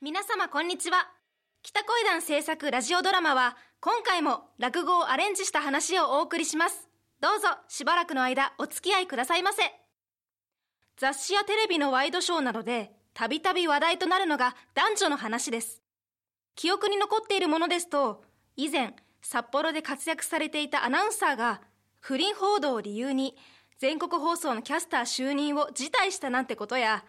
皆様こんにちは。北恋団制作ラジオドラマは、今回も落語をアレンジした話をお送りします。どうぞしばらくの間お付き合いくださいませ。雑誌やテレビのワイドショーなどで、たびたび話題となるのが男女の話です。記憶に残っているものですと、以前、札幌で活躍されていたアナウンサーが、不倫報道を理由に、全国放送のキャスター就任を辞退したなんてことや、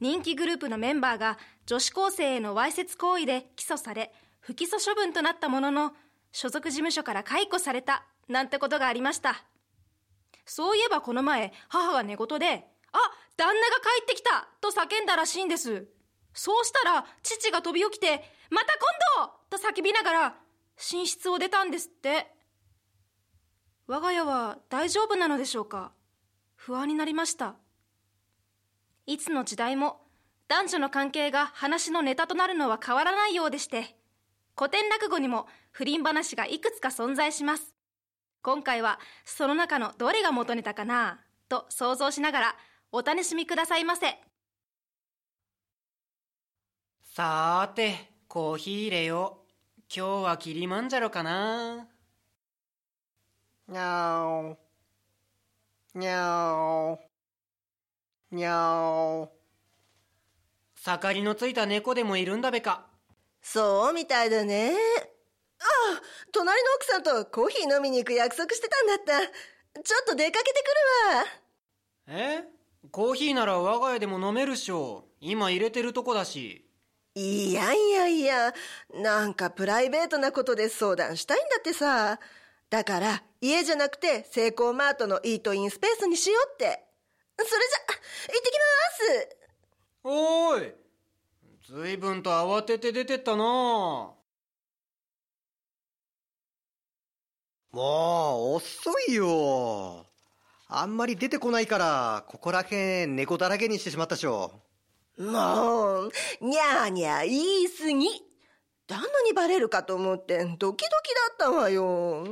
人気グループのメンバーが女子高生へのわいせつ行為で起訴され、不起訴処分となったものの、所属事務所から解雇された、なんてことがありました。そういえばこの前、母が寝言で、あ、旦那が帰ってきたと叫んだらしいんです。そうしたら、父が飛び起きて、また今度と叫びながら、寝室を出たんですって。我が家は大丈夫なのでしょうか？不安になりました。いつの時代も男女の関係が話のネタとなるのは変わらないようでして、古典落語にも不倫話がいくつか存在します。今回はその中のどれが元ネタかなと想像しながらお楽しみくださいませ。さーて、コーヒー入れよう。今日はキリマンジャロかなにゃお。にゃお。にゃお。盛りのついた猫でもいるんだべか。そうみたいだね。ああ、隣の奥さんとコーヒー飲みに行く約束してたんだった。ちょっと出かけてくるわ。え？コーヒーなら我が家でも飲めるっしょ。今入れてるとこだし。いやいやいや、なんかプライベートなことで相談したいんだってさ。だから、家じゃなくて、セイコーマートのイートインスペースにしようって。それじゃ、行ってきますおーいずいぶんと慌てて出てったなもう、遅いよ。あんまり出てこないから、ここらへん猫だらけにしてしまったでしょ。もう、にゃーにゃー言いすぎ。旦那にバレるかと思って、ドキドキだったわよ。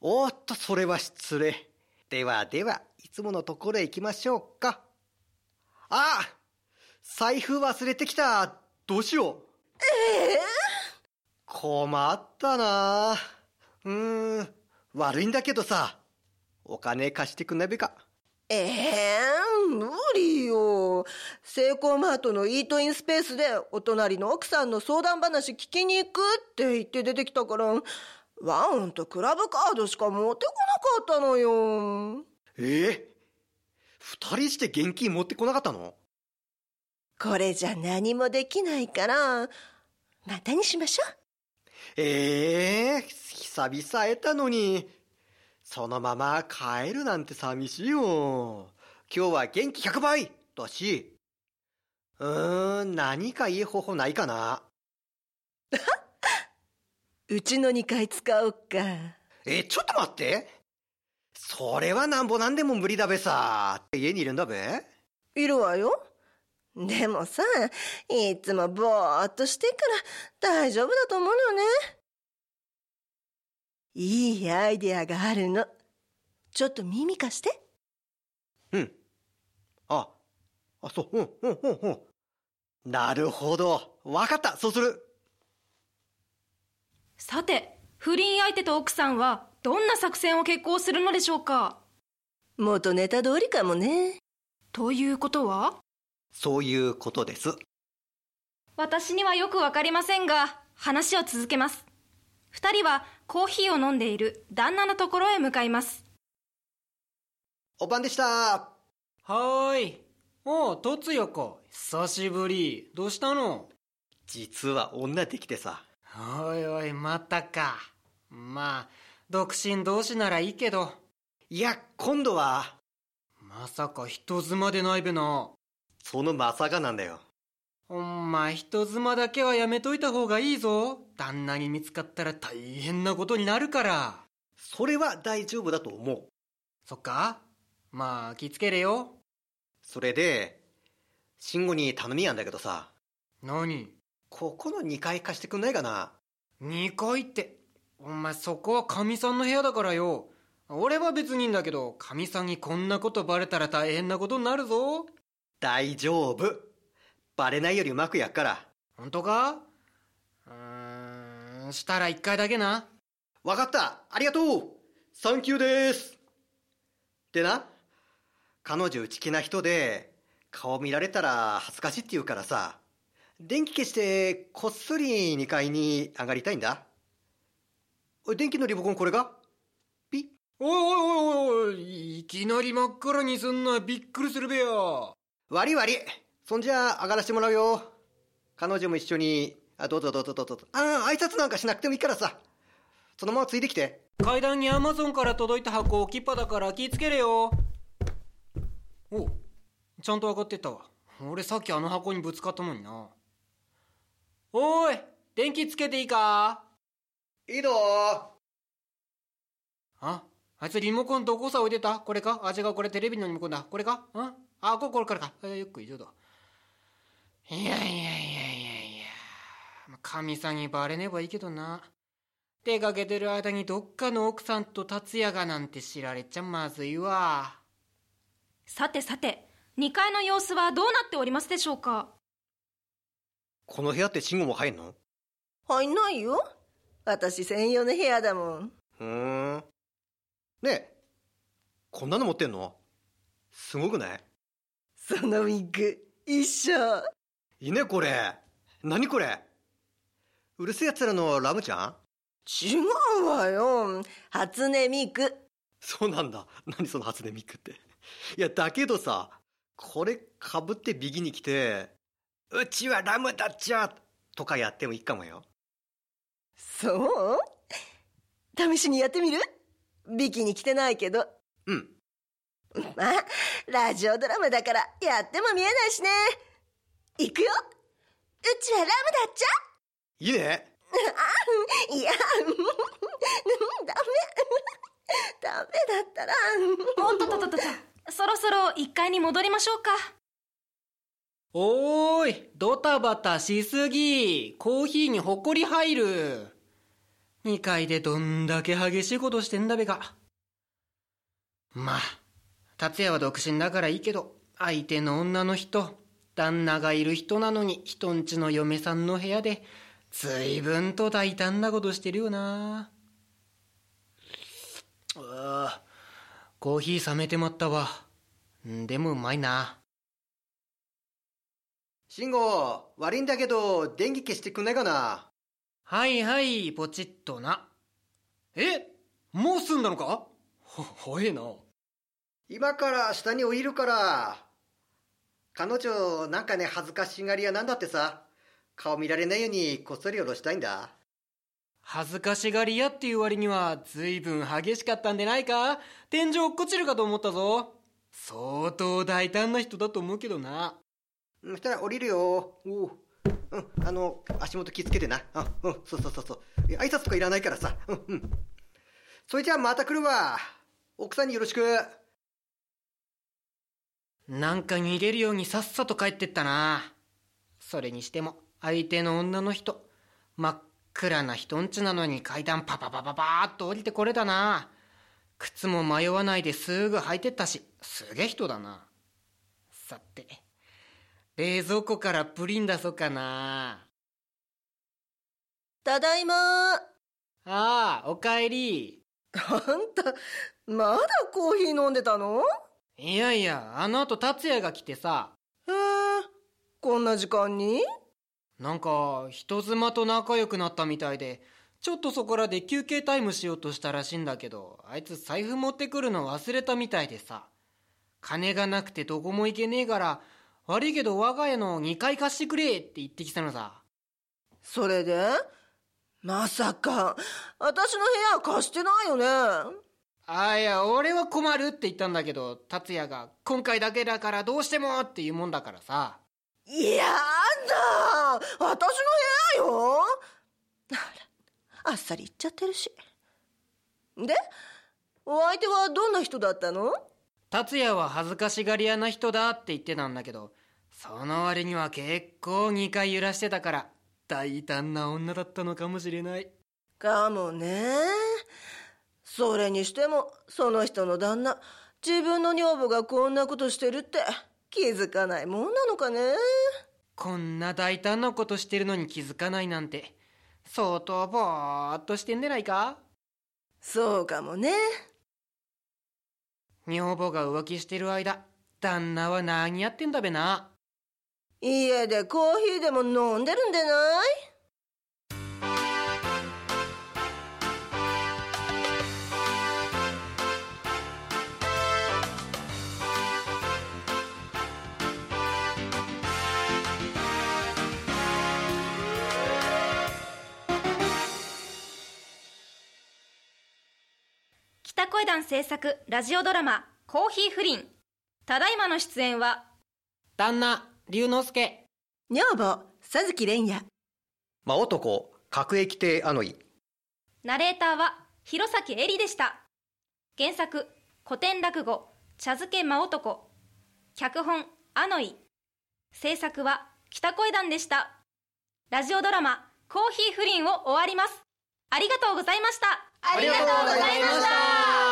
おーっと、それは失礼。ではでは、いつものところへ行きましょうか。あ財布忘れてきた。どうしよう。ええ困ったなうーん、悪いんだけどさ、お金貸してくんないべか。ええ無理よ。セイコーマートのイートインスペースでお隣の奥さんの相談話聞きに行くって言って出てきたから、ワンとクラブカードしか持ってこなかったのよ。ええ二人して現金持ってこなかったの？これじゃ何もできないから、またにしましょう。ええ久々会えたのに、そのまま帰るなんて寂しいよ。今日は元気100倍だし。うーん、何かいい方法ないかな？うちの2階使おうか。え、ちょっと待って。それはなんぼなんでも無理だべさ。家にいるんだべいるわよ。でもさ、いつもぼーっとしてるから大丈夫だと思うのよね。いいアイデアがあるの。ちょっと耳貸して。うん。あ、あ、そう、うん、うん、うん、うん。なるほど。わかった、そうする。さて、不倫相手と奥さんはどんな作戦を決行するのでしょうか？元ネタ通りかもね。ということは？そういうことです。私にはよくわかりませんが、話を続けます。二人はコーヒーを飲んでいる旦那のところへ向かいます。お晩でした。はーい。おう、とつよこ。久しぶり。どうしたの？実は女できてさ。おいおい、またか。まあ、独身同士ならいいけど。いや、今度は、まさか人妻でないべな。そのまさかなんだよ。お前人妻だけはやめといた方がいいぞ。旦那に見つかったら大変なことになるから。それは大丈夫だと思う。そっかまあ、気つけれよ。それで、慎吾に頼みやんだけどさ、何？ここの2階貸してくんないかな？二階って。お前そこは神さんの部屋だからよ。俺は別にいいんだけど、神さんにこんなことバレたら大変なことになるぞ。大丈夫。バレないよりうまくやっから。本当か？うーんしたら一回だけなわかったありがとうサンキューですでな彼女内気な人で顔見られたら恥ずかしいって言うからさ電気消してこっそり2階に上がりたいんだ電気のリモコンこれかピッ。おいおいおいおいいきなり真っ暗にすんな。びっくりするべよ悪い悪い。そんじゃ上がらしてもらうよ。彼女も一緒に。あどうぞどうぞどうぞああ挨拶なんかしなくてもいいからさ。そのままついてきて。階段にアマゾンから届いた箱置きっぱだから気ぃつけれよ。おちゃんと上がってったわ。俺さっきあの箱にぶつかったのにな。おい電気つけていいか？いいのあ？あいつリモコンどこさ置いてた？これか？あ違う。これテレビのリモコンだ。これか？ん？あここれからか。あよく以上だいやいやいやいやいや。神さんにバレねばいいけどな。出かけてる間にどっかの奥さんと達也がなんて知られちゃまずいわ。さてさて2階の様子はどうなっておりますでしょうか？この部屋って慎吾も入んの？入んないよ私専用の部屋だもん。ふーん。ねえこんなの持ってんの？すごくない？そのウィッグ一緒。いいねこれ。何これ？うるせえやつらのラムちゃん？違うわよ。初音ミク。そうなんだ。何その初音ミクって？いやだけどさこれかぶってビギに来て「うちはラムだっちゃ」とかやってもいいかもよそう？試しにやってみる？ビキに着てないけど。うん。まあラジオドラマだからやっても見えないしね。行くよ。うちはラムだっちゃ。いいね。いやダメ。ダメだったら。おっとっとっとっとそろそろ1階に戻りましょうかおーいドタバタしすぎ。コーヒーにほこり入る。2階でどんだけ激しいことしてんだべがまあ達也は独身だからいいけど相手の女の人旦那がいる人なのに人んちの嫁さんの部屋で随分と大胆なことしてるよな。あコーヒー冷めてまったわ。でもうまいな。慎吾悪いんだけど電気消してくんないかな？はいはいポチッとな。えもう済んだのか？は早えな。今から下に降りるから彼女なんかね恥ずかしがり屋なんだってさ。顔見られないようにこっそり下ろしたいんだ。恥ずかしがり屋っていう割には随分激しかったんでないか？天井落っこちるかと思ったぞ。相当大胆な人だと思うけどなそしたら降りるよ。おう。うんあの足元気つけてな。うんそうそうそうそう。挨拶とかいらないからさ。うんうん。それじゃあまた来るわ。奥さんによろしく。なんか逃げるようにさっさと帰ってったな。それにしても相手の女の人真っ暗な人んちなのに階段パパパパパーっと降りてこれたな。靴も迷わないですぐ履いてったしすげえ人だな。さて冷蔵庫からプリン出そうかな。ただいま。ああおかえり。あんたまだコーヒー飲んでたの？いやいやあの後達也が来てさ。へえこんな時間に？なんか人妻と仲良くなったみたいでちょっとそこらで休憩タイムしようとしたらしいんだけどあいつ財布持ってくるの忘れたみたいでさ。金がなくてどこも行けねえから悪いけど我が家の2階貸してくれって言ってきたのさ。それで？まさか。私の部屋貸してないよね？あいや俺は困るって言ったんだけど達也が今回だけだからどうしてもって言うもんだからさ。やだ！私の部屋よ？あらあっさり言っちゃってるし。でお相手はどんな人だったの？達也は恥ずかしがり屋な人だって言ってたんだけどその割には結構2回揺らしてたから大胆な女だったのかもしれない。かもね。それにしてもその人の旦那自分の女房がこんなことしてるって気づかないもんなのかね。こんな大胆なことしてるのに気づかないなんて相当ぼーっとしてんでないか？そうかもね女房が浮気してる間旦那は何やってんだべな。家でコーヒーでも飲んでるんでない？北恋団制作ラジオドラマ「コーヒー不倫」ただいまの出演は旦那龍之介。女房佐月蓮也。真男各駅亭あのいナレーターは弘前絵里でした。原作古典落語茶漬け真男。脚本あのい制作は北恋団でした。ラジオドラマ「コーヒー不倫」を終わります。ありがとうございましたありがとうございました。